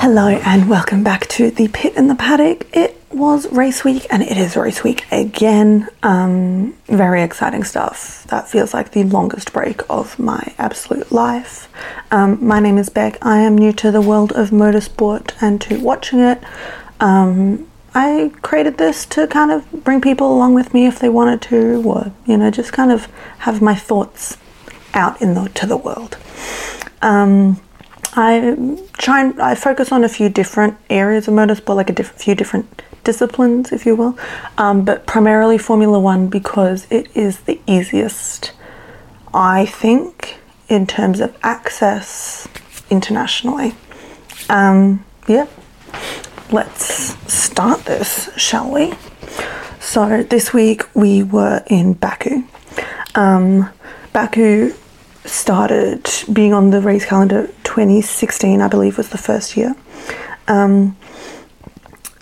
Hello and welcome back to the pit in the paddock. It was race week and it is race week again. Um, very exciting stuff. That feels like the longest break of my absolute life. Um, my name is Beck. I am new to the world of motorsport and to watching it. Um, I created this to kind of bring people along with me if they wanted to, or you know, just kind of have my thoughts out in the to the world. Um, I try and I focus on a few different areas of motorsport, like a diff- few different disciplines, if you will, um, but primarily Formula One because it is the easiest, I think, in terms of access internationally. Um, yeah, let's start this, shall we? So this week we were in Baku. Um, Baku started being on the race calendar 2016 i believe was the first year. Um,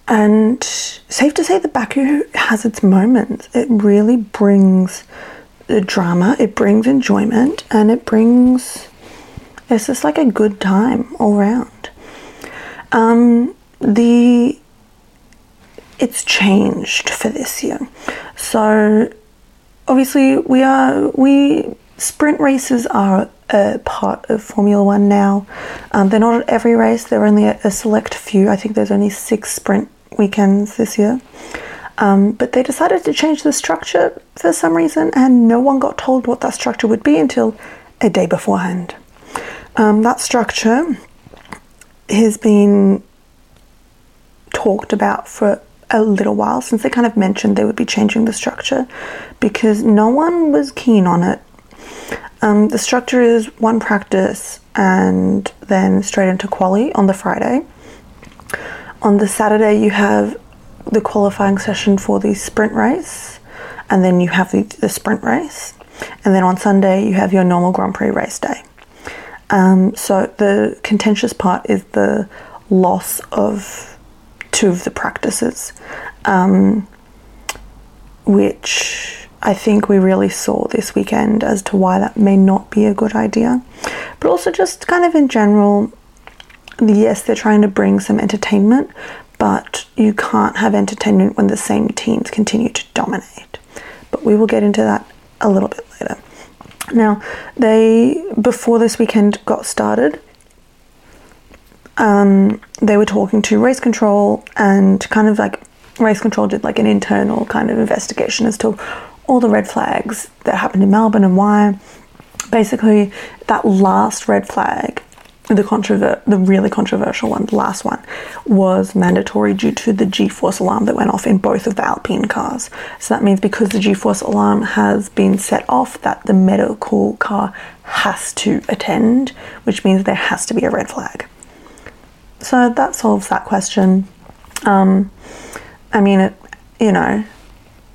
and safe to say that baku has its moments. It really brings the drama it brings enjoyment and it brings it's just like a good time all round. Um, the it's changed for this year. So obviously we are we sprint races are a part of Formula One now. Um, they're not at every race, they're only at a select few. I think there's only six sprint weekends this year. Um, but they decided to change the structure for some reason, and no one got told what that structure would be until a day beforehand. Um, that structure has been talked about for a little while since they kind of mentioned they would be changing the structure because no one was keen on it um, the structure is one practice and then straight into quali on the Friday. On the Saturday, you have the qualifying session for the sprint race, and then you have the, the sprint race. And then on Sunday, you have your normal Grand Prix race day. Um, so the contentious part is the loss of two of the practices, um, which I think we really saw this weekend as to why that may not be a good idea. But also, just kind of in general, yes, they're trying to bring some entertainment, but you can't have entertainment when the same teams continue to dominate. But we will get into that a little bit later. Now, they, before this weekend got started, um, they were talking to race control and kind of like race control did like an internal kind of investigation as to all the red flags that happened in Melbourne and why. Basically, that last red flag, the controver- the really controversial one, the last one, was mandatory due to the G-force alarm that went off in both of the Alpine cars. So that means because the G-force alarm has been set off, that the medical car has to attend, which means there has to be a red flag. So that solves that question. Um, I mean, it, you know,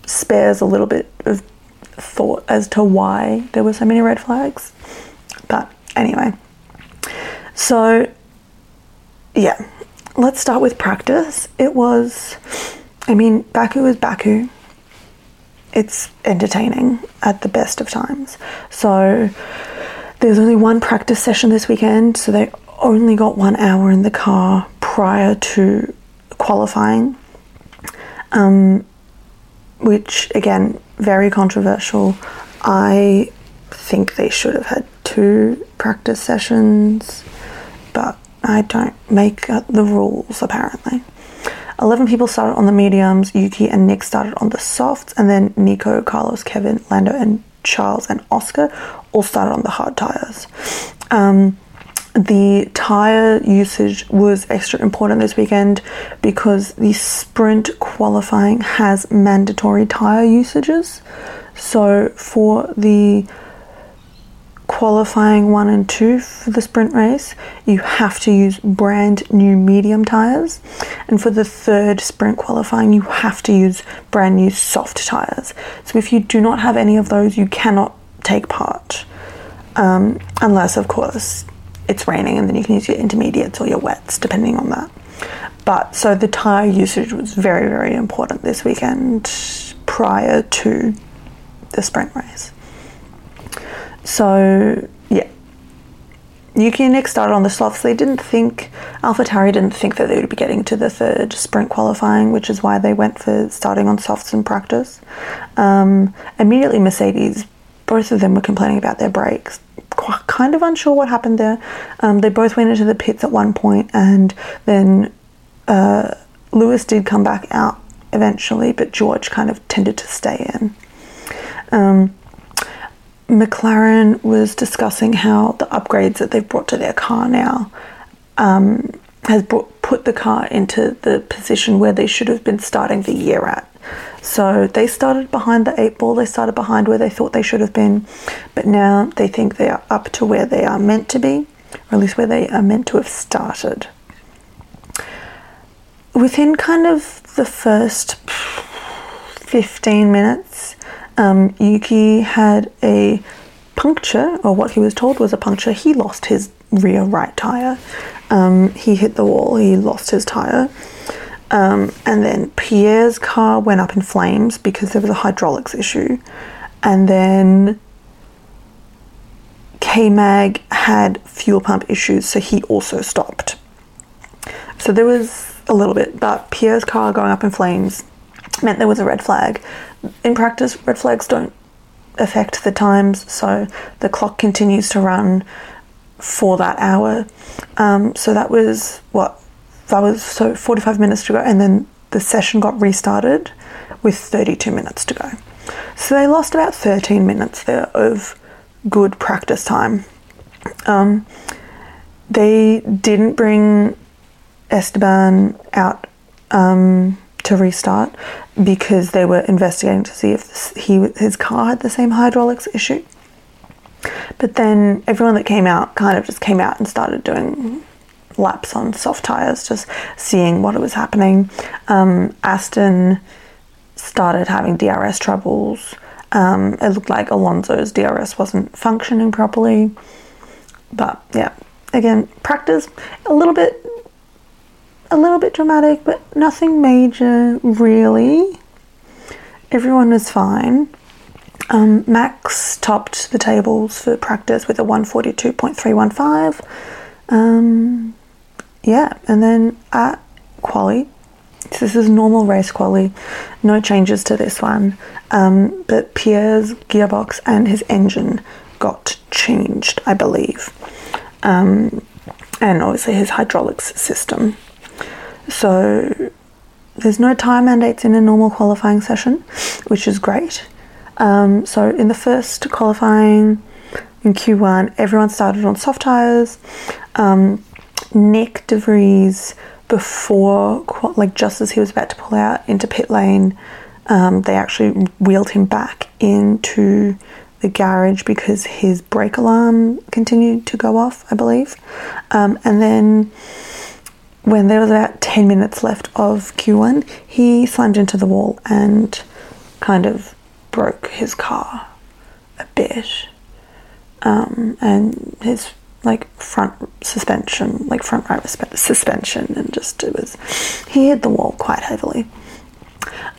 spares a little bit of thought as to why there were so many red flags. But anyway, so yeah, let's start with practice. It was, I mean, Baku is Baku. It's entertaining at the best of times. So there's only one practice session this weekend, so they only got one hour in the car prior to qualifying. Um, which again, very controversial. I think they should have had two practice sessions, but I don't make the rules apparently. 11 people started on the mediums, Yuki and Nick started on the softs, and then Nico, Carlos, Kevin, Lando, and Charles and Oscar all started on the hard tires. Um, the tire usage was extra important this weekend because the sprint qualifying has mandatory tire usages. So for the qualifying one and two for the sprint race, you have to use brand new medium tires. And for the third sprint qualifying, you have to use brand new soft tires. So if you do not have any of those, you cannot take part. Um, unless, of course, it's raining and then you can use your intermediates or your wets depending on that. But so the tire usage was very, very important this weekend prior to the sprint race. So, yeah, Yuki Nick started on the softs. They didn't think, AlphaTauri didn't think that they would be getting to the third sprint qualifying, which is why they went for starting on softs in practice. Um, immediately, Mercedes, both of them were complaining about their brakes. Kind of unsure what happened there. Um, they both went into the pits at one point, and then uh, Lewis did come back out eventually, but George kind of tended to stay in. Um, McLaren was discussing how the upgrades that they've brought to their car now um, has brought, put the car into the position where they should have been starting the year at. So they started behind the eight ball, they started behind where they thought they should have been, but now they think they are up to where they are meant to be, or at least where they are meant to have started. Within kind of the first 15 minutes, um, Yuki had a puncture, or what he was told was a puncture. He lost his rear right tire. Um, he hit the wall, he lost his tire. Um, and then Pierre's car went up in flames because there was a hydraulics issue. And then K Mag had fuel pump issues, so he also stopped. So there was a little bit, but Pierre's car going up in flames meant there was a red flag. In practice, red flags don't affect the times, so the clock continues to run for that hour. Um, so that was what that was so 45 minutes to go, and then the session got restarted with 32 minutes to go. So they lost about 13 minutes there of good practice time. Um, they didn't bring Esteban out um, to restart because they were investigating to see if he his car had the same hydraulics issue. But then everyone that came out kind of just came out and started doing laps on soft tires, just seeing what was happening. Um, Aston started having DRS troubles. Um, it looked like Alonso's DRS wasn't functioning properly. But yeah, again, practice a little bit a little bit dramatic, but nothing major really. Everyone was fine. Um, Max topped the tables for practice with a 142.315. Um, yeah, and then at quali, so this is normal race quali, no changes to this one. Um, but Pierre's gearbox and his engine got changed, I believe. Um, and obviously his hydraulics system. So there's no time mandates in a normal qualifying session, which is great. Um, so in the first qualifying in Q1, everyone started on soft tires. Um, Nyck de Vries, before, like just as he was about to pull out into pit lane, um, they actually wheeled him back into the garage because his brake alarm continued to go off, I believe. Um, and then when there was about 10 minutes left of Q1, he slammed into the wall and kind of broke his car a bit. Um, and his like front suspension, like front right suspension, and just it was, he hit the wall quite heavily.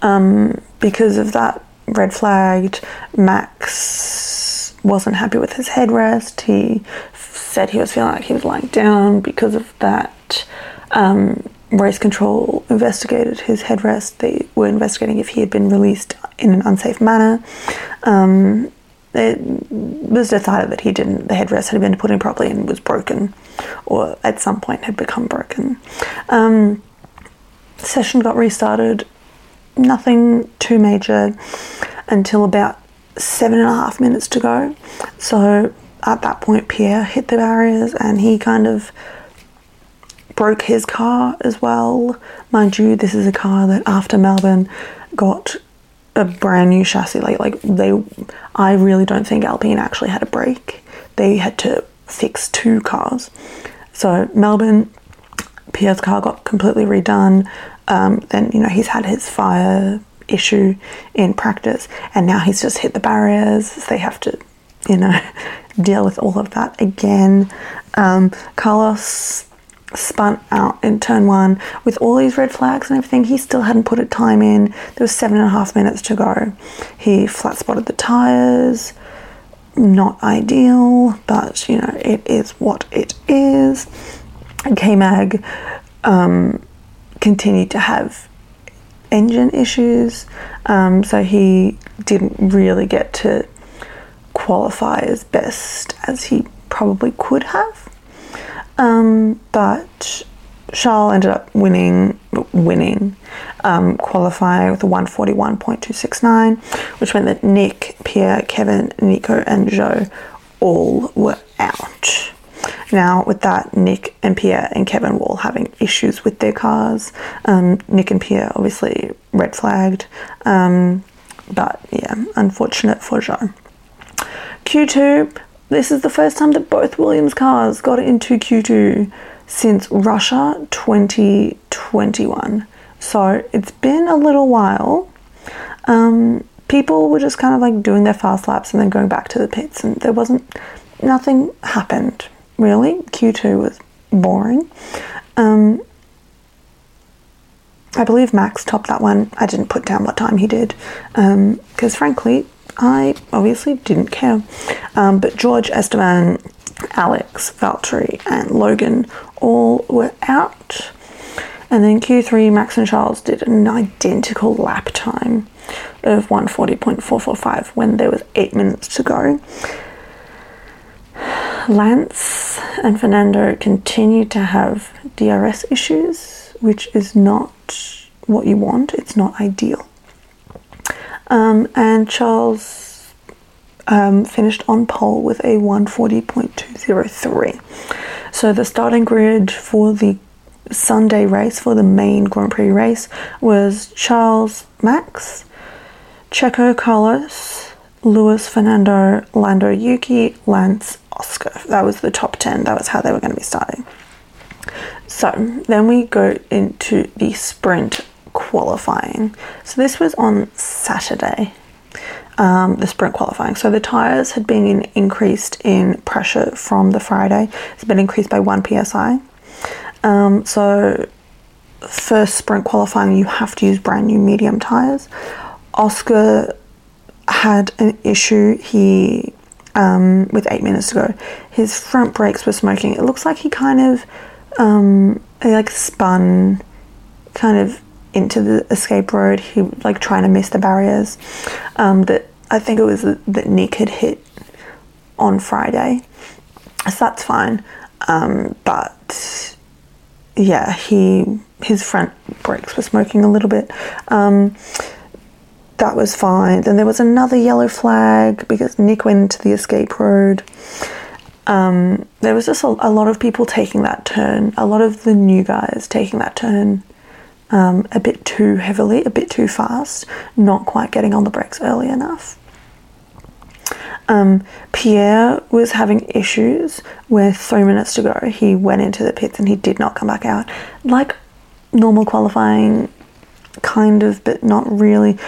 Um, because of that, red flagged, Max wasn't happy with his headrest. He said he was feeling like he was lying down because of that. Um, race control investigated his headrest. They were investigating if he had been released in an unsafe manner. Um, it was decided that he didn't. The headrest had been put in properly and was broken, or at some point had become broken. Um, session got restarted. Nothing too major until about seven and a half minutes to go. So at that point, Pierre hit the barriers and he kind of broke his car as well. Mind you, this is a car that after Melbourne got a brand new chassis. Like like they, I really don't think Alpine actually had a break. They had to fix two cars. So Melbourne, Pierre's car got completely redone. Um, then you know he's had his fire issue in practice, and now he's just hit the barriers. So they have to, you know, deal with all of that again. Um, Carlos spun out in turn one with all these red flags and everything. He still hadn't put a time in. There was seven and a half minutes to go. He flat spotted the tires. not ideal, but you know, it is what it is. K Mag um, continued to have engine issues, um, so he didn't really get to qualify as best as he probably could have. Um, but Charles ended up winning, winning, um, qualifying with a 141.269, which meant that Nick, Pierre, Kevin, Nico, and Zhou all were out. Now, with that, Nick and Pierre and Kevin were all having issues with their cars. Um, Nick and Pierre obviously red flagged, um, but yeah, unfortunate for Zhou. Q2, this is the first time that both Williams cars got into Q2 since Russia 2021. So it's been a little while. Um, people were just kind of like doing their fast laps and then going back to the pits, and there wasn't nothing happened really. Q2 was boring. Um, I believe Max topped that one. I didn't put down what time he did because, um, frankly, I obviously didn't care. Um, but George, Esteban, Alex, Valtteri, and Logan all were out. And then Q3, Max and Charles did an identical lap time of 140.445 when there was eight minutes to go. Lance and Fernando continued to have DRS issues, which is not what you want. It's not ideal. Um, and Charles um, finished on pole with a 140.203. So the starting grid for the Sunday race, for the main Grand Prix race, was Charles Max, Checo Carlos, Lewis Fernando, Lando Yuki, Lance Oscar. That was the top 10. That was how they were going to be starting. So then we go into the sprint qualifying. So this was on Saturday, um, the sprint qualifying. So the tyres had been increased in pressure from the Friday. It's been increased by 1 psi. Um, so first sprint qualifying, you have to use brand new medium tyres. Oscar had an issue. He um, with eight minutes to go. His front brakes were smoking. It looks like he kind of um, he like spun kind of into the escape road. He like trying to miss the barriers um, that I think it was that Nick had hit on Friday. So that's fine. Um, but yeah, he his front brakes were smoking a little bit. Um, that was fine. Then there was another yellow flag because Nick went into the escape road. Um, there was just a, a, lot of people taking that turn, a lot of the new guys taking that turn um, a bit too heavily, a bit too fast, not quite getting on the brakes early enough. Um, Pierre was having issues with three minutes to go. He went into the pits and he did not come back out. Like normal qualifying, kind of, but not really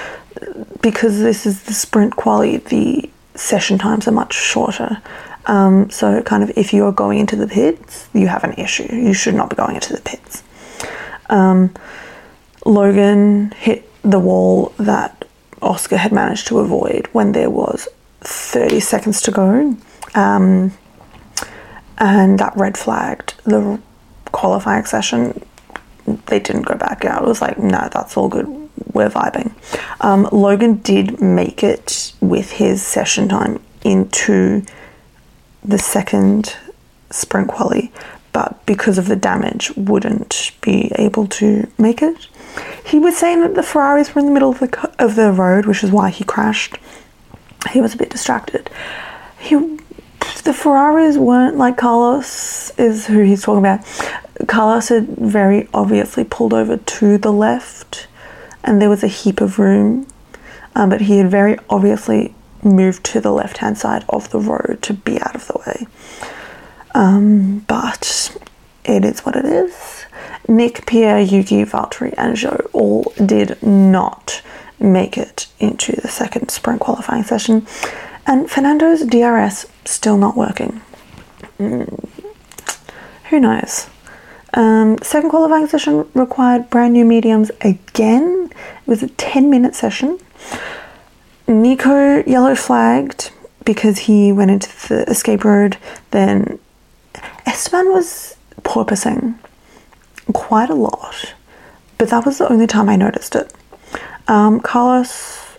because this is the sprint quality, the session times are much shorter. Um, so, kind of, if you are going into the pits, you have an issue. You should not be going into the pits. Um, Logan hit the wall that Oscar had managed to avoid when there was 30 seconds to go. Um, and that red flagged the qualifying session. They didn't go back out. It was like, no, that's all good we're vibing. Um, Logan did make it with his session time into the second sprint quali, but because of the damage, wouldn't be able to make it. He was saying that the Ferraris were in the middle of the of the road, which is why he crashed. He was a bit distracted. He, the Ferraris weren't like Carlos is who he's talking about. Carlos had very obviously pulled over to the left and there was a heap of room, um, but he had very obviously moved to the left hand side of the road to be out of the way. Um, but it is what it is. Nick, Pierre, Yuki, Valtteri, and Zhou all did not make it into the second sprint qualifying session, and Fernando's DRS still not working. Mm. Who knows? Um, second qualifying session required brand new mediums again. It was a 10 minute session. Nico yellow flagged because he went into the escape road, then Esteban was porpoising quite a lot, but that was the only time I noticed it. Um, Carlos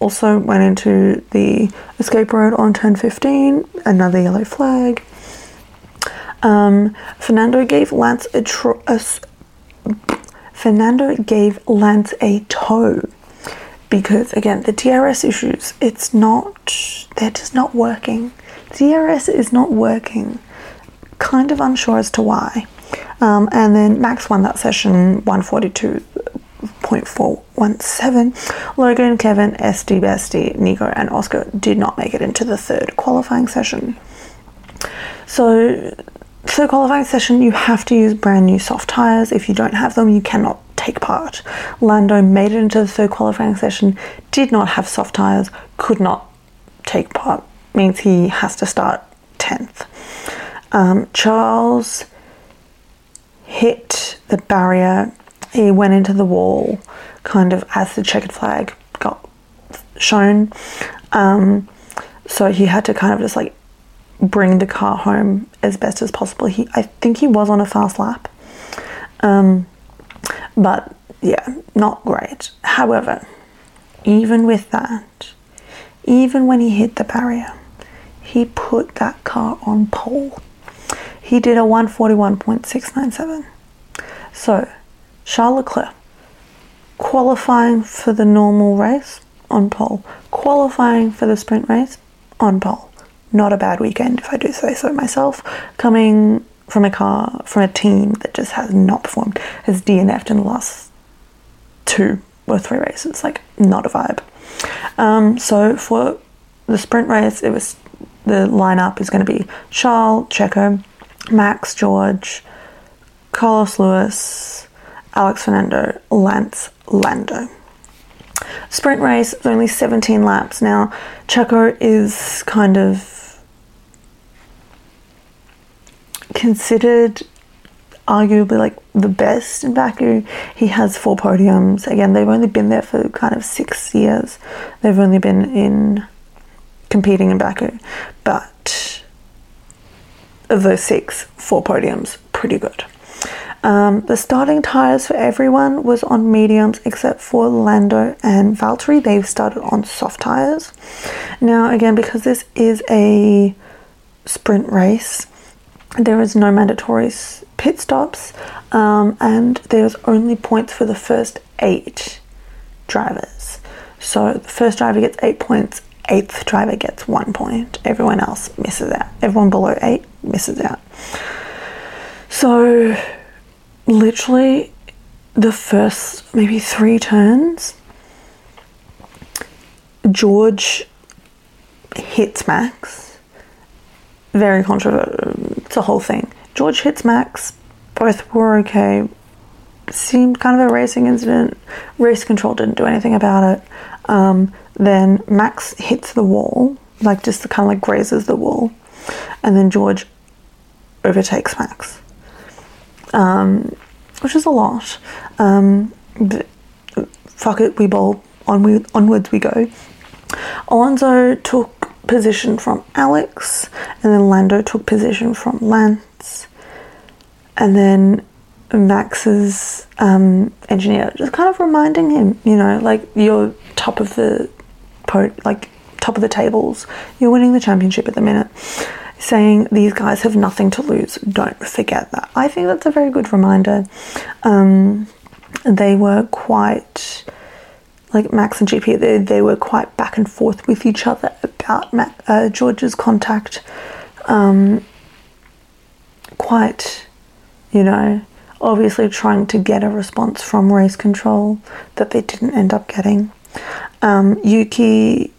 also went into the escape road on turn 15, another yellow flag. Um, Fernando gave Lance a, tro- a s- Fernando gave Lance a tow because again the DRS issues it's not they're just not working. DRS is not working. Kind of unsure as to why. Um, and then Max won that session 142.417. Logan, Kevin, SD Bestie, Nico, and Oscar did not make it into the third qualifying session. So, third qualifying session, you have to use brand new soft tyres. If you don't have them, you cannot take part. Lando made it into the third qualifying session, did not have soft tyres, could not take part. Means he has to start 10th. Um, Charles hit the barrier. He went into the wall, kind of as the checkered flag got shown. Um, so he had to kind of just like bring the car home as best as possible. He, I think he was on a fast lap, um, but yeah, not great. However, even with that, even when he hit the barrier, he put that car on pole. He did a 141.697. So, Charles Leclerc qualifying for the normal race on pole, qualifying for the sprint race on pole. Not a bad weekend, if I do say so myself. Coming from a car, from a team that just has not performed, has DNF'd in the last two or three races. Like, not a vibe. Um, so, for the sprint race, it was the lineup is going to be Charles, Checo, Max, George, Carlos Lewis, Alex Fernando, Lance Lando. Sprint race is only 17 laps. Now, Checo is kind of considered arguably like the best in Baku. He has four podiums. Again, they've only been there for kind of six years. They've only been in competing in Baku, but those six, four podiums, pretty good. Um, the starting tyres for everyone was on mediums except for Lando and Valtteri. They've started on soft tyres. Now, again, because this is a sprint race, there is no mandatory pit stops, um, and there's only points for the first eight drivers. So the first driver gets eight points, eighth driver gets one point. Everyone else misses out. Everyone below eight misses out. So literally the first maybe three turns, George hits Max. Very controversial. It's a whole thing. George hits Max. Both were okay. Seemed kind of a racing incident. Race control didn't do anything about it. Um, then Max hits the wall, like just kind of like grazes the wall, and then George overtakes Max um, which is a lot. Um, but fuck it, we bowl on onwards we go. Alonso took position from Alex, and then Lando took position from Lance, and then Max's um, engineer just kind of reminding him, you know, like you're top of the like top of the tables, you're winning the championship at the minute saying these guys have nothing to lose. Don't forget that. I think that's a very good reminder. Um, they were quite like Max and GP. They, they were quite back and forth with each other about uh, George's contact. Um, quite, you know, obviously trying to get a response from race control that they didn't end up getting. Um, Yuki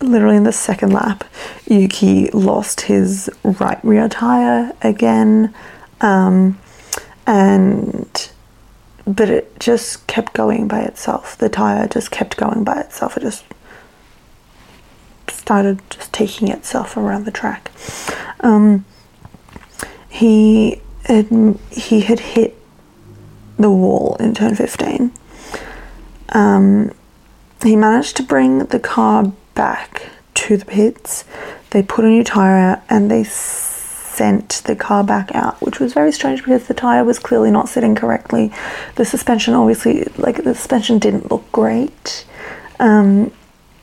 literally in the second lap, Yuki lost his right rear tire again, um, and but it just kept going by itself. The tire just kept going by itself. It just started just taking itself around the track. Um, he had, he had hit the wall in turn fifteen. Um, he managed to bring the car back to the pits. They put a new tyre out and they sent the car back out, which was very strange because the tyre was clearly not sitting correctly. The suspension, obviously, like the suspension didn't look great, um,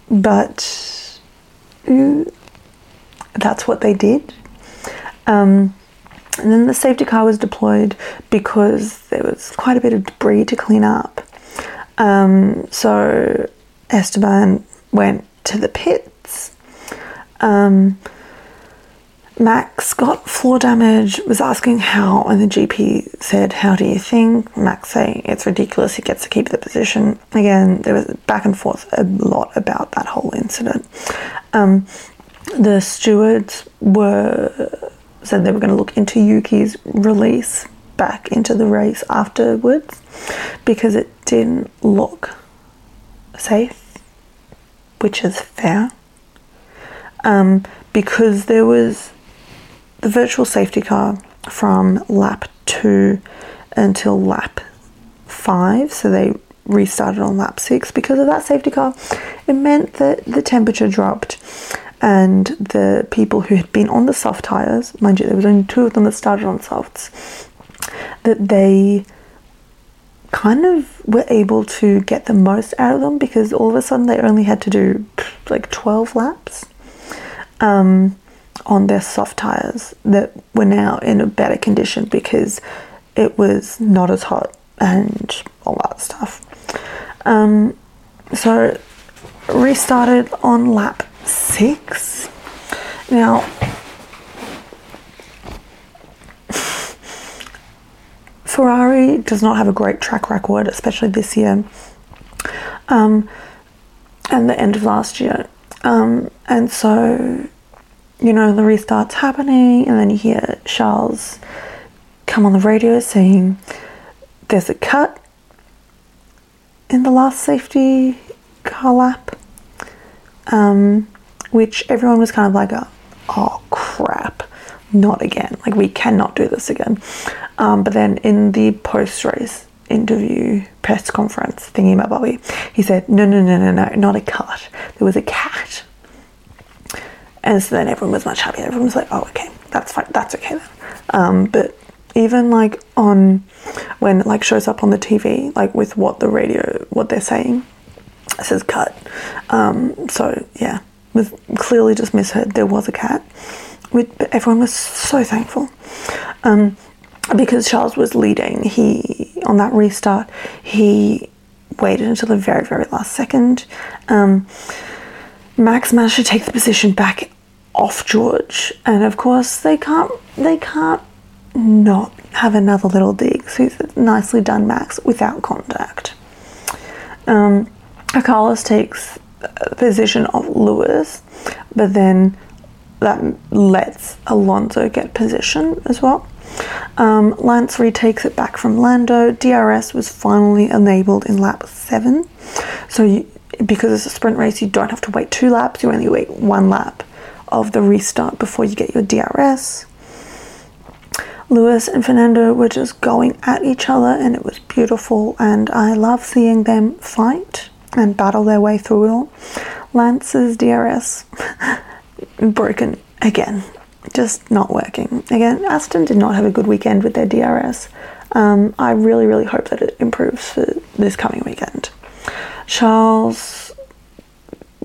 but uh, that's what they did. Um, and then the safety car was deployed because there was quite a bit of debris to clean up. Um, so Esteban went to the pits. Um, Max got floor damage, was asking how, and the GP said, How do you think? Max saying it's ridiculous, he gets to keep the position. Again, there was back and forth a lot about that whole incident. Um, the stewards were said they were going to look into Yuki's release back into the race afterwards because it didn't look safe, which is fair. Um, because there was the virtual safety car from lap two until lap five, so they restarted on lap six. Because of that safety car, it meant that the temperature dropped and the people who had been on the soft tires, mind you, there was only two of them that started on softs, that they kind of were able to get the most out of them because all of a sudden they only had to do like 12 laps um, on their soft tires that were now in a better condition because it was not as hot and all that stuff. Um, so restarted on lap six. Now, Ferrari does not have a great track record, especially this year um, and the end of last year. Um, and so, you know, the restart's happening, and then you hear Charles come on the radio saying there's a cut in the last safety car lap um, which everyone was kind of like, oh crap, not again. Like, we cannot do this again. Um, but then in the post race interview, press conference thingy about Bobby, he said, no, no, no, no, no, not a cut. There was a cat. And so then everyone was much happier. Everyone was like, oh, okay, that's fine, that's okay then. Um, but even like on when it like shows up on the TV, like with what the radio, what they're saying, it says cut. Um, so yeah, was clearly just misheard. There was a cat, everyone was so thankful um, because Charles was leading. He on that restart, he waited until the very very last second. Um, Max managed to take the position back off George, and of course they can't they can't not have another little dig. So nicely done, Max, without contact. Um, Carlos takes a position of Lewis, but then that lets Alonso get position as well. Um, Lance retakes it back from Lando. DRS was finally enabled in lap seven. So, you, because it's a sprint race, you don't have to wait two laps, you only wait one lap of the restart before you get your DRS. Lewis and Fernando were just going at each other, and it was beautiful, and I love seeing them fight and battle their way through it all. Lance's DRS broken again, just not working. Again, Aston did not have a good weekend with their DRS. Um, I really, really hope that it improves for this coming weekend. Charles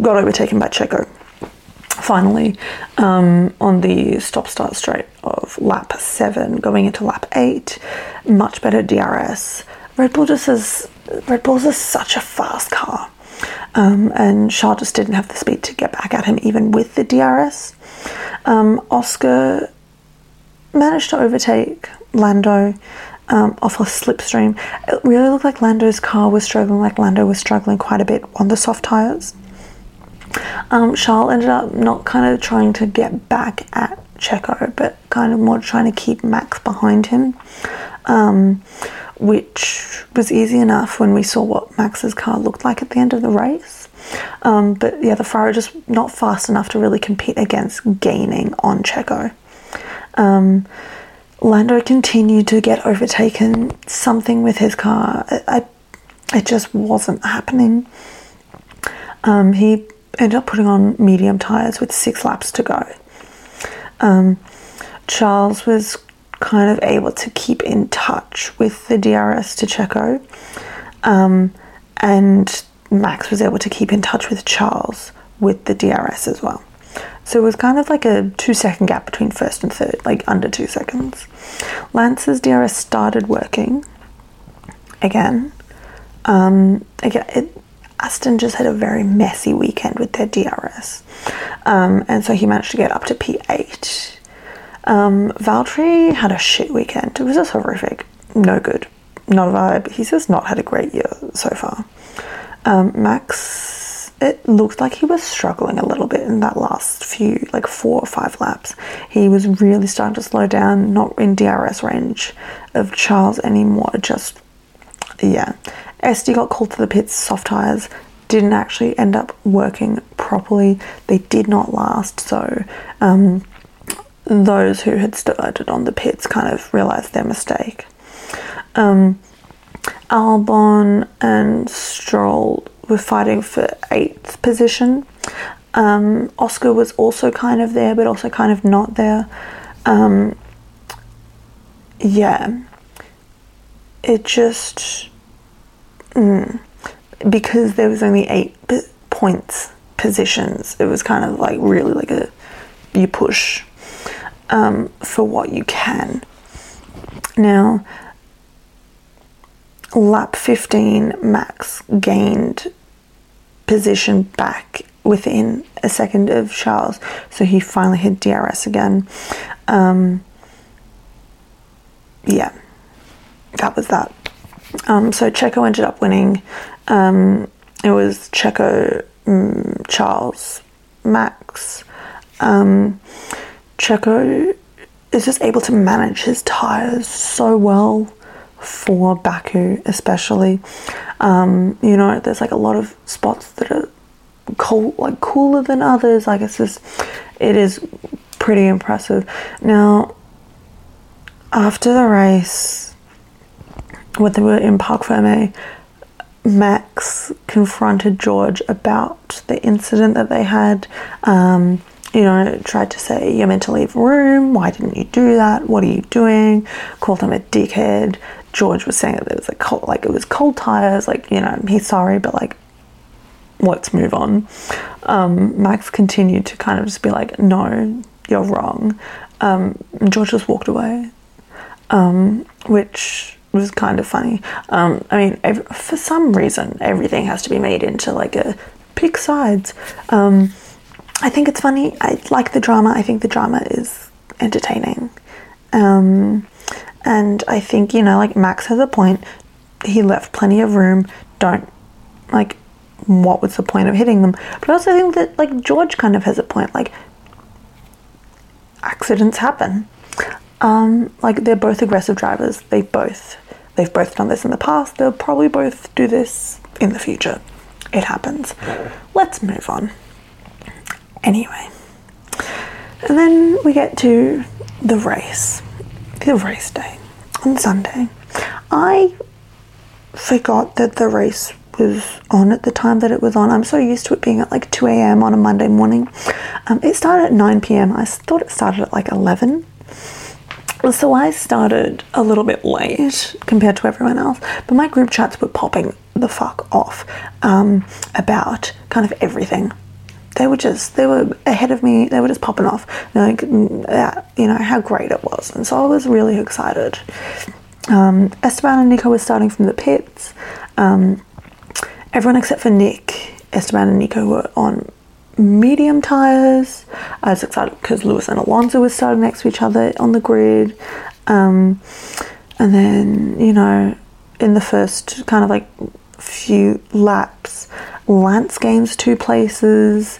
got overtaken by Checo. Finally, um, on the stop start straight of lap seven, going into lap eight, much better DRS. Red Bull just has Red Bulls is such a fast car. Um, and Charles just didn't have the speed to get back at him, even with the DRS. Um, Oscar managed to overtake Lando um, off a slipstream. It really looked like Lando's car was struggling, like Lando was struggling quite a bit on the soft tyres. Um, Charles ended up not kind of trying to get back at Checo, but kind of more trying to keep Max behind him. Um, which was easy enough when we saw what Max's car looked like at the end of the race. Um, but yeah, the Ferrari just not fast enough to really compete against gaining on Checo. Um, Lando continued to get overtaken. Something with his car, I, it just wasn't happening. Um, he ended up putting on medium tyres with six laps to go. Um, Charles was kind of able to keep in touch with the DRS to Checo, um, and Max was able to keep in touch with Charles with the DRS as well. So it was kind of like a two second gap between first and third, like under two seconds. Lance's DRS started working again. Um, again, it, Aston just had a very messy weekend with their DRS. Um, and so he managed to get up to P8. Um, Valtteri had a shit weekend. It was just horrific. No good. Not a vibe. He's just not had a great year so far. Um, Max, it looked like he was struggling a little bit in that last few, like four or five laps. He was really starting to slow down, not in DRS range of Charles anymore. Just, yeah. SD got called to the pits, soft tyres, didn't actually end up working properly. They did not last, so um, those who had started on the pits kind of realised their mistake. Um, Albon and Stroll were fighting for eighth position. Um, Oscar was also kind of there, but also kind of not there. Um, yeah, it just mm, because there was only eight p- points positions. It was kind of like really like a you push um, for what you can. Now, lap 15, Max gained position back within a second of Charles, so he finally hit DRS again. Um, yeah, that was that. Um, so Checo ended up winning. Um, it was Checo, um, Charles, Max. Um, Checo is just able to manage his tires so well for Baku, especially. Um, you know, there's like a lot of spots that are cold, like cooler than others. Like it's just, it is pretty impressive. Now, after the race, when they were in Parc Ferme, Max confronted George about the incident that they had. Um, you know, tried to say, You're meant to leave room. Why didn't you do that? What are you doing? Called him a dickhead. George was saying that it was a cold, like it was cold tires. Like, you know, he's sorry, but like, let's move on. Um, Max continued to kind of just be like, No, you're wrong. Um, George just walked away, um, which was kind of funny. Um, I mean, for some reason, everything has to be made into like a pick sides. Um, I think it's funny. I like the drama. I think the drama is entertaining. Um, and I think, you know, like Max has a point. He left plenty of room. Don't, like, what was the point of hitting them? But I also think that, like, George kind of has a point. Like, accidents happen. Um, like, they're both aggressive drivers. They both, they've both done this in the past. They'll probably both do this in the future. It happens. Let's move on. Anyway, and then we get to the race, the race day on Sunday. I forgot that the race was on at the time that it was on. I'm so used to it being at like 2 a.m. on a Monday morning. Um, it started at 9 p.m. I thought it started at like 11. So I started a little bit late compared to everyone else, but my group chats were popping the fuck off um, about kind of everything they were just they were ahead of me they were just popping off. Like mm, you know how great it was. And so i was really excited. Um, esteban and nico were starting from the pits. Um, everyone except for nick esteban and nico were on medium tires. I was excited because lewis and alonso were starting next to each other on the grid. Um, and then you know in the first kind of like few laps Lance gains two places.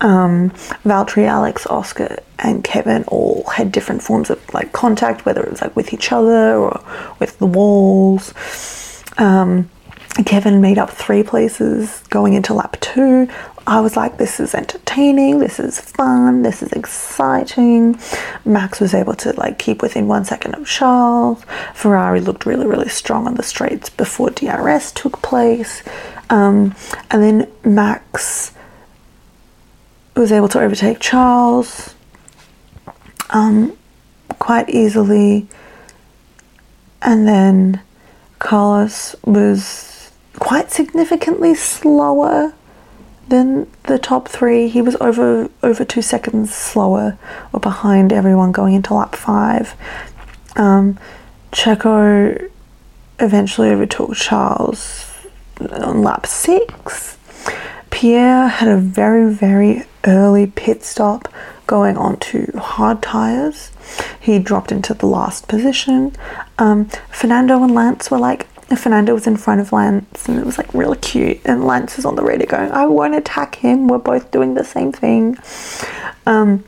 Um, Valtteri, Alex, Oscar, and Kevin all had different forms of like contact, whether it was like with each other or with the walls. Um, Kevin made up three places going into lap two. I was like, this is entertaining, this is fun, this is exciting. Max was able to like keep within one second of Charles. Ferrari looked really, really strong on the straights before DRS took place. Um, and then Max was able to overtake Charles um, quite easily. And then Carlos was quite significantly slower than the top three. He was over over two seconds slower or behind everyone going into lap five. Um, Checo eventually overtook Charles on lap six. Pierre had a very, very early pit stop going onto hard tyres. He dropped into the last position. Um, Fernando and Lance were like, Fernando was in front of Lance and it was like really cute. And Lance was on the radio going, I won't attack him. We're both doing the same thing. Um,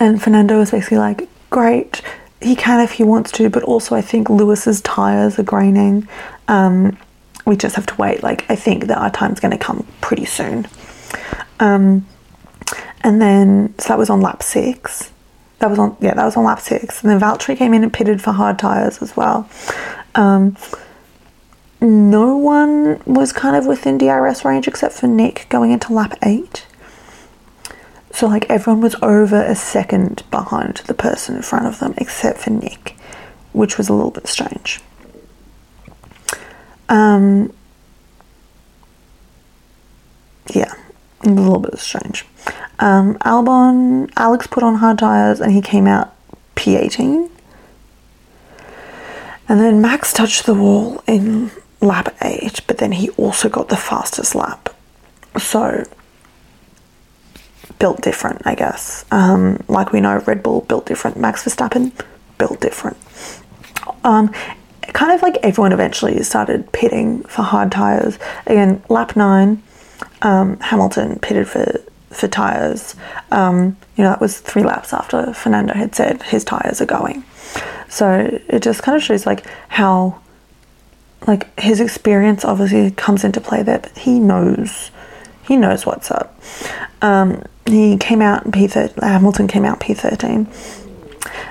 and Fernando was basically like, great. He can if he wants to, but also I think Lewis's tires are graining. Um, we just have to wait. Like I think that our time's going to come pretty soon. Um, and then so that was on lap six. That was on yeah, that was on lap six. And then Valtteri came in and pitted for hard tires as well. Um, no one was kind of within DRS range except for Nyck going into lap eight. So like everyone was over a second behind the person in front of them except for Nyck, which was a little bit strange. Um, yeah, a little bit strange. Um, Albon, Alex put on hard tyres and he came out P18. And then Max touched the wall in lap 8, but then he also got the fastest lap. So, built different, I guess. Um, like we know, Red Bull built different. Max Verstappen built different. Um, kind of like everyone eventually started pitting for hard tyres. Again, lap 9, um, Hamilton pitted for for tires. Um, you know, that was three laps after Fernando had said his tires are going. So it just kind of shows like how, like his experience obviously comes into play there, but he knows, he knows what's up. Um, he came out in P thirteen. Hamilton came out P thirteen.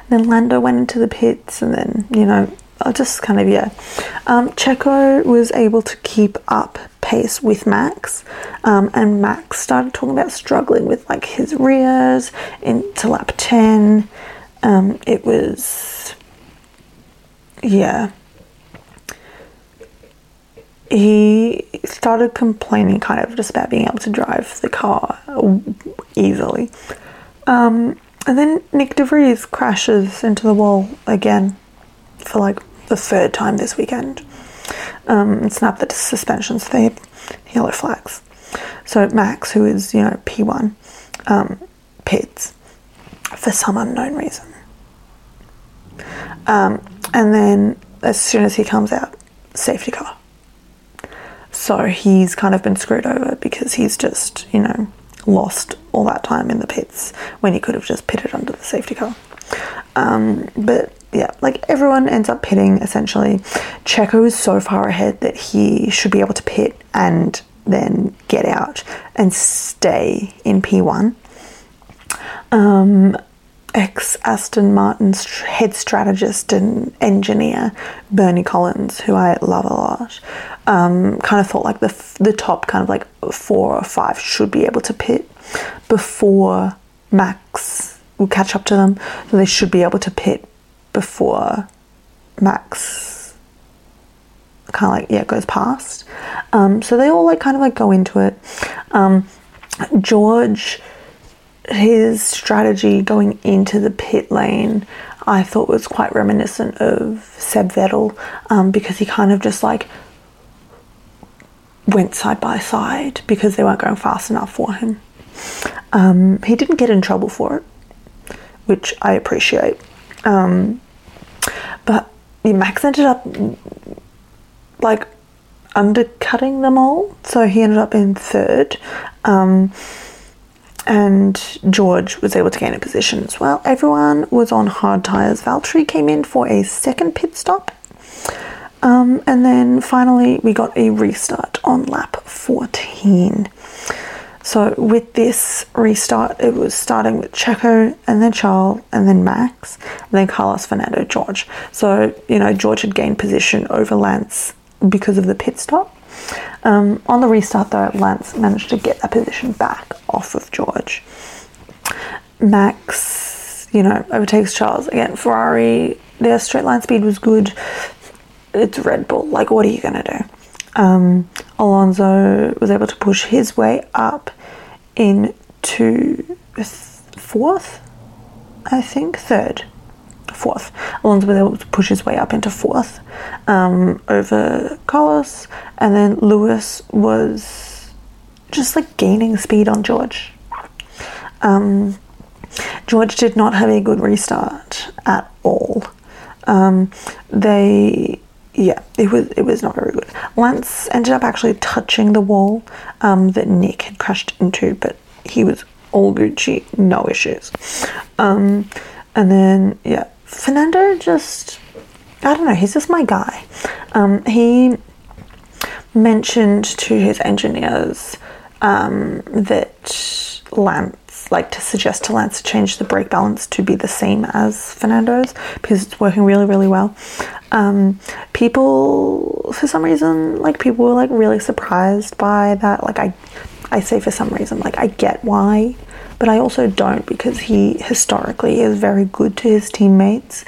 Then Lando went into the pits, and then you know I'll just kind of yeah. Um, Checo was able to keep up pace with Max, um, and Max started talking about struggling with like his rears into lap ten. Um, it was yeah. He started complaining kind of just about being able to drive the car easily. Um, and then Nyck de Vries crashes into the wall again for like the third time this weekend. Um, snap the suspensions, the yellow flags. So Max, who is, you know, P1, um, pits for some unknown reason. Um, and then as soon as he comes out, safety car. So he's kind of been screwed over because he's just, you know, lost all that time in the pits when he could have just pitted under the safety car. Um, but yeah, like everyone ends up pitting essentially. Checo is so far ahead that he should be able to pit and then get out and stay in P1. Um, ex Aston Martin's head strategist and engineer, Bernie Collins, who I love a lot, um, kind of thought like the, the top kind of like four or five should be able to pit before Max will catch up to them. So they should be able to pit before Max kind of like yeah goes past. Um, so they all like kind of like go into it. Um, George, his strategy going into the pit lane, I thought was quite reminiscent of Seb Vettel um, because he kind of just like went side by side because they weren't going fast enough for him. Um, he didn't get in trouble for it, which I appreciate. Um, but Max ended up like undercutting them all, so he ended up in third. Um, and George was able to gain a position as well. Everyone was on hard tyres. Valtteri came in for a second pit stop. Um, and then finally, we got a restart on lap 14. So with this restart, it was starting with Checo and then Charles and then Max and then Carlos Fernando George. So, you know, George had gained position over Lance because of the pit stop. Um, on the restart, though, Lance managed to get a position back off of George. Max, you know, overtakes Charles again. Ferrari, their straight line speed was good. It's Red Bull. Like, what are you going to do? Um, Alonso was able to push his way up into fourth, I think, third, fourth. Alonso was able to push his way up into fourth um, over Carlos, and then Lewis was just like gaining speed on George. Um, George did not have a good restart at all. Um, they, yeah, it was it was not very good. Lance ended up actually touching the wall um, that Nyck had crashed into, but he was all Gucci, no issues. Um, and then yeah, Fernando just I don't know, he's just my guy. Um, he mentioned to his engineers um, that Lance, like to suggest to Lance to change the brake balance to be the same as Fernando's because it's working really, really well. Um, people, for some reason, like people were like really surprised by that. Like I, I say for some reason, like I get why, but I also don't because he historically is very good to his teammates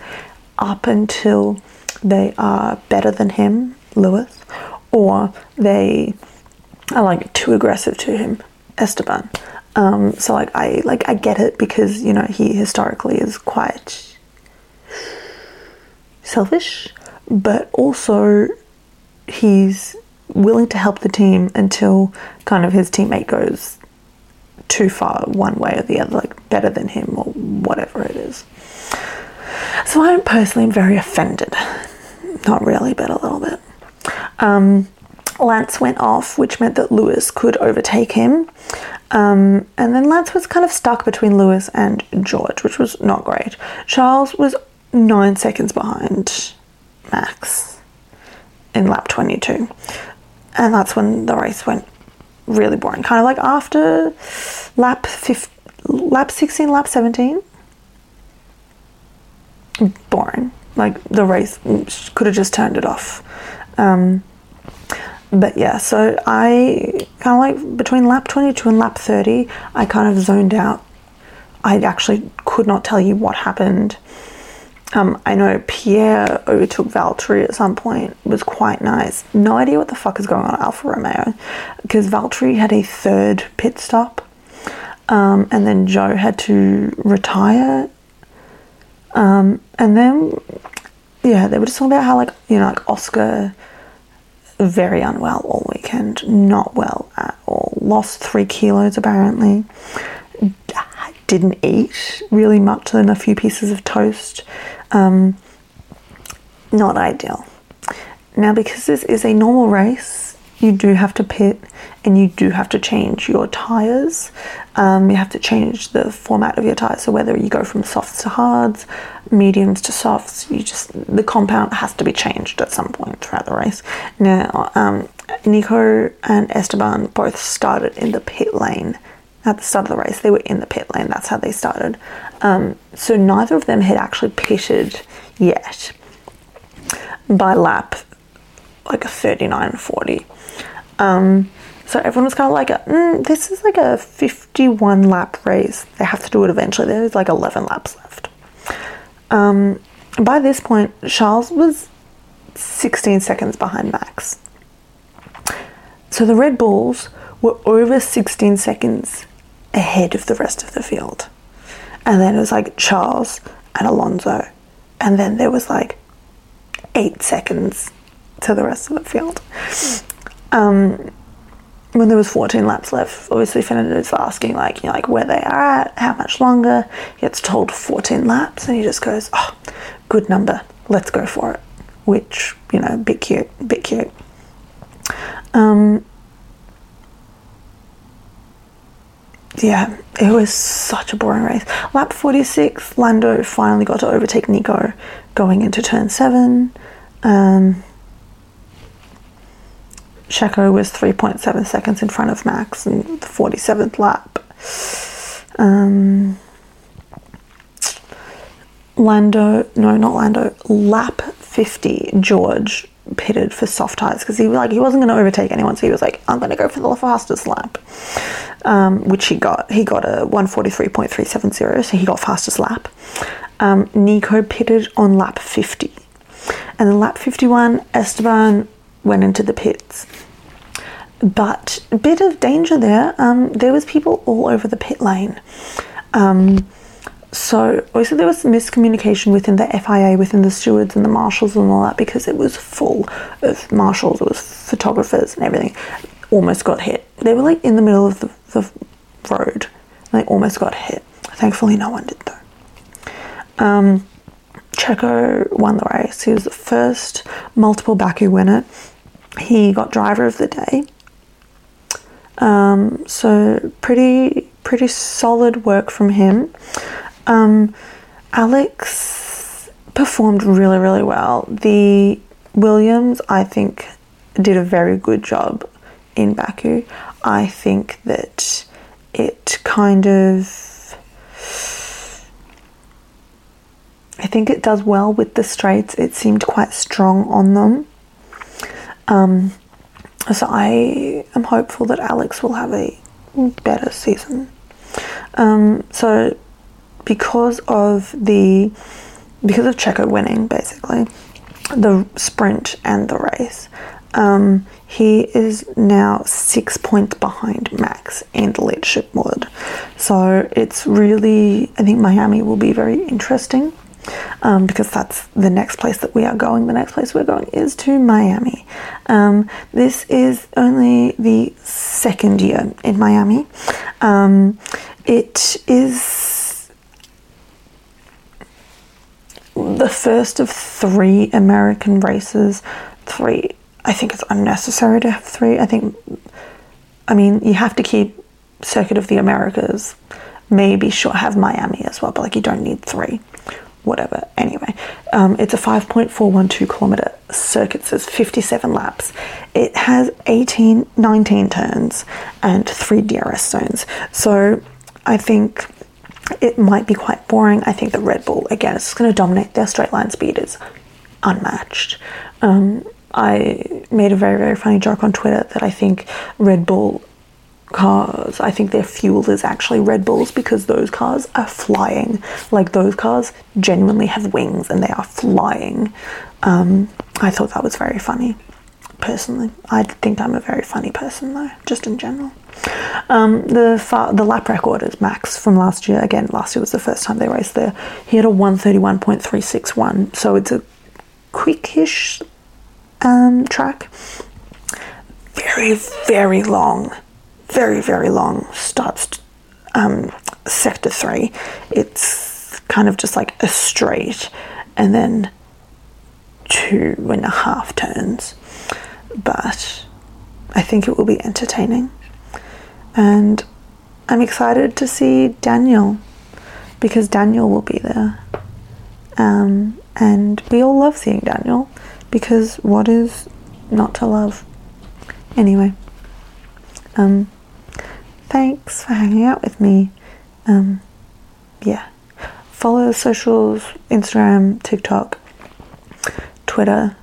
up until they are better than him, Lewis, or they are like too aggressive to him, Esteban. Um, so like I like I get it because you know he historically is quite selfish, but also he's willing to help the team until kind of his teammate goes too far one way or the other, like better than him or whatever it is. So I am personally very offended. Not really, but a little bit. Um, Lance went off, which meant that Lewis could overtake him. Um, and then Lance was kind of stuck between Lewis and George, which was not great. Charles was nine seconds behind Max in lap 22. And that's when the race went really boring. Kind of like after lap 15, lap 16, lap 17. Boring. Like the race could have just turned it off. Um, but yeah, so I kind of like between lap 22 and lap 30, I kind of zoned out. I actually could not tell you what happened. Um, I know Pierre overtook Valtteri at some point. It was quite nice. No idea what the fuck is going on at Alfa Romeo because Valtteri had a third pit stop, um, and then Zhou had to retire. Um, and then, yeah, they were just talking about how like you know like Oscar very unwell all weekend, not well at all. Lost three kilos apparently. Didn't eat really much than a few pieces of toast. Um, not ideal. Now, because this is a normal race, you do have to pit and you do have to change your tyres. Um, you have to change the format of your tyres. So, whether you go from softs to hards, mediums to softs, you just the compound has to be changed at some point throughout the race. Now, um, Nico and Esteban both started in the pit lane at the start of the race. They were in the pit lane. That's how they started. Um, so neither of them had actually pitted yet by lap like a 39 40. Um, so everyone was kind of like, mm, this is like a 51 lap race. They have to do it eventually. There's like 11 laps left. Um, by this point, Charles was 16 seconds behind Max. So the Red Bulls were over 16 seconds ahead of the rest of the field. And then it was like Charles and Alonso. And then there was like eight seconds to the rest of the field. Um, when there was 14 laps left, obviously Fernando's asking like, you know, like where they are at, how much longer. He gets told 14 laps and he just goes, oh, good number, let's go for it. Which, you know, bit cute, bit cute. Um, yeah, it was such a boring race. Lap 46, Lando finally got to overtake Nico going into turn 7. Um, Checo was 3.7 seconds in front of Max in the 47th lap. Um, Lando, no, not Lando, lap 50, George pitted for soft tires because he like he wasn't going to overtake anyone, so he was like, "I'm going to go for the fastest lap," um, which he got. He got a 143.370, so he got fastest lap. Um, Nico pitted on lap 50, and then lap 51, Esteban went into the pits. But a bit of danger there. Um, there was people all over the pit lane. Um, so obviously there was miscommunication within the FIA, within the stewards and the marshals and all that because it was full of marshals, it was photographers and everything. Almost got hit. They were like in the middle of the, the road. And they almost got hit. Thankfully, no one did though. Um, Checo won the race. He was the first multiple Baku winner. He got driver of the day. Um, so pretty pretty solid work from him. Um, Alex performed really, really well. The Williams, I think, did a very good job in Baku. I think that it kind of. I think it does well with the straights. It seemed quite strong on them. Um, so I am hopeful that Alex will have a better season. Um, so because of the because of Checo winning basically the sprint and the race, um, he is now six points behind Max in the leadership mode. So it's really, I think Miami will be very interesting um, because that's the next place that we are going. The next place we're going is to Miami. Um, this is only the second year in Miami. Um, it is the first of three American races. Three, I think it's unnecessary to have three. I think, I mean, you have to keep Circuit of the Americas. Maybe sure have Miami as well, but like you don't need three. Whatever. Anyway, um, it's a 5.412 kilometer circuit, says 57 laps. It has 18, 19 turns and three DRS zones. So I think it might be quite boring. I think the Red Bull, again, is going to dominate. Their straight line speed is unmatched. Um, I made a very, very funny joke on Twitter that I think Red Bull cars, I think their fuel is actually Red Bulls because those cars are flying. Like, those cars genuinely have wings and they are flying. Um, I thought that was very funny, personally. I think I'm a very funny person, though, just in general. Um, the the lap record is Max from last year. Again, last year was the first time they raced there. He had a 131.361, so it's a quickish um, track. Very, very long. Very, very long. Starts um, sector three. It's kind of just like a straight and then two and a half turns. But I think it will be entertaining. And I'm excited to see Daniel because Daniel will be there. Um, and we all love seeing Daniel because what is not to love? Anyway, um, thanks for hanging out with me. Um, yeah. Follow the socials Instagram, TikTok, Twitter,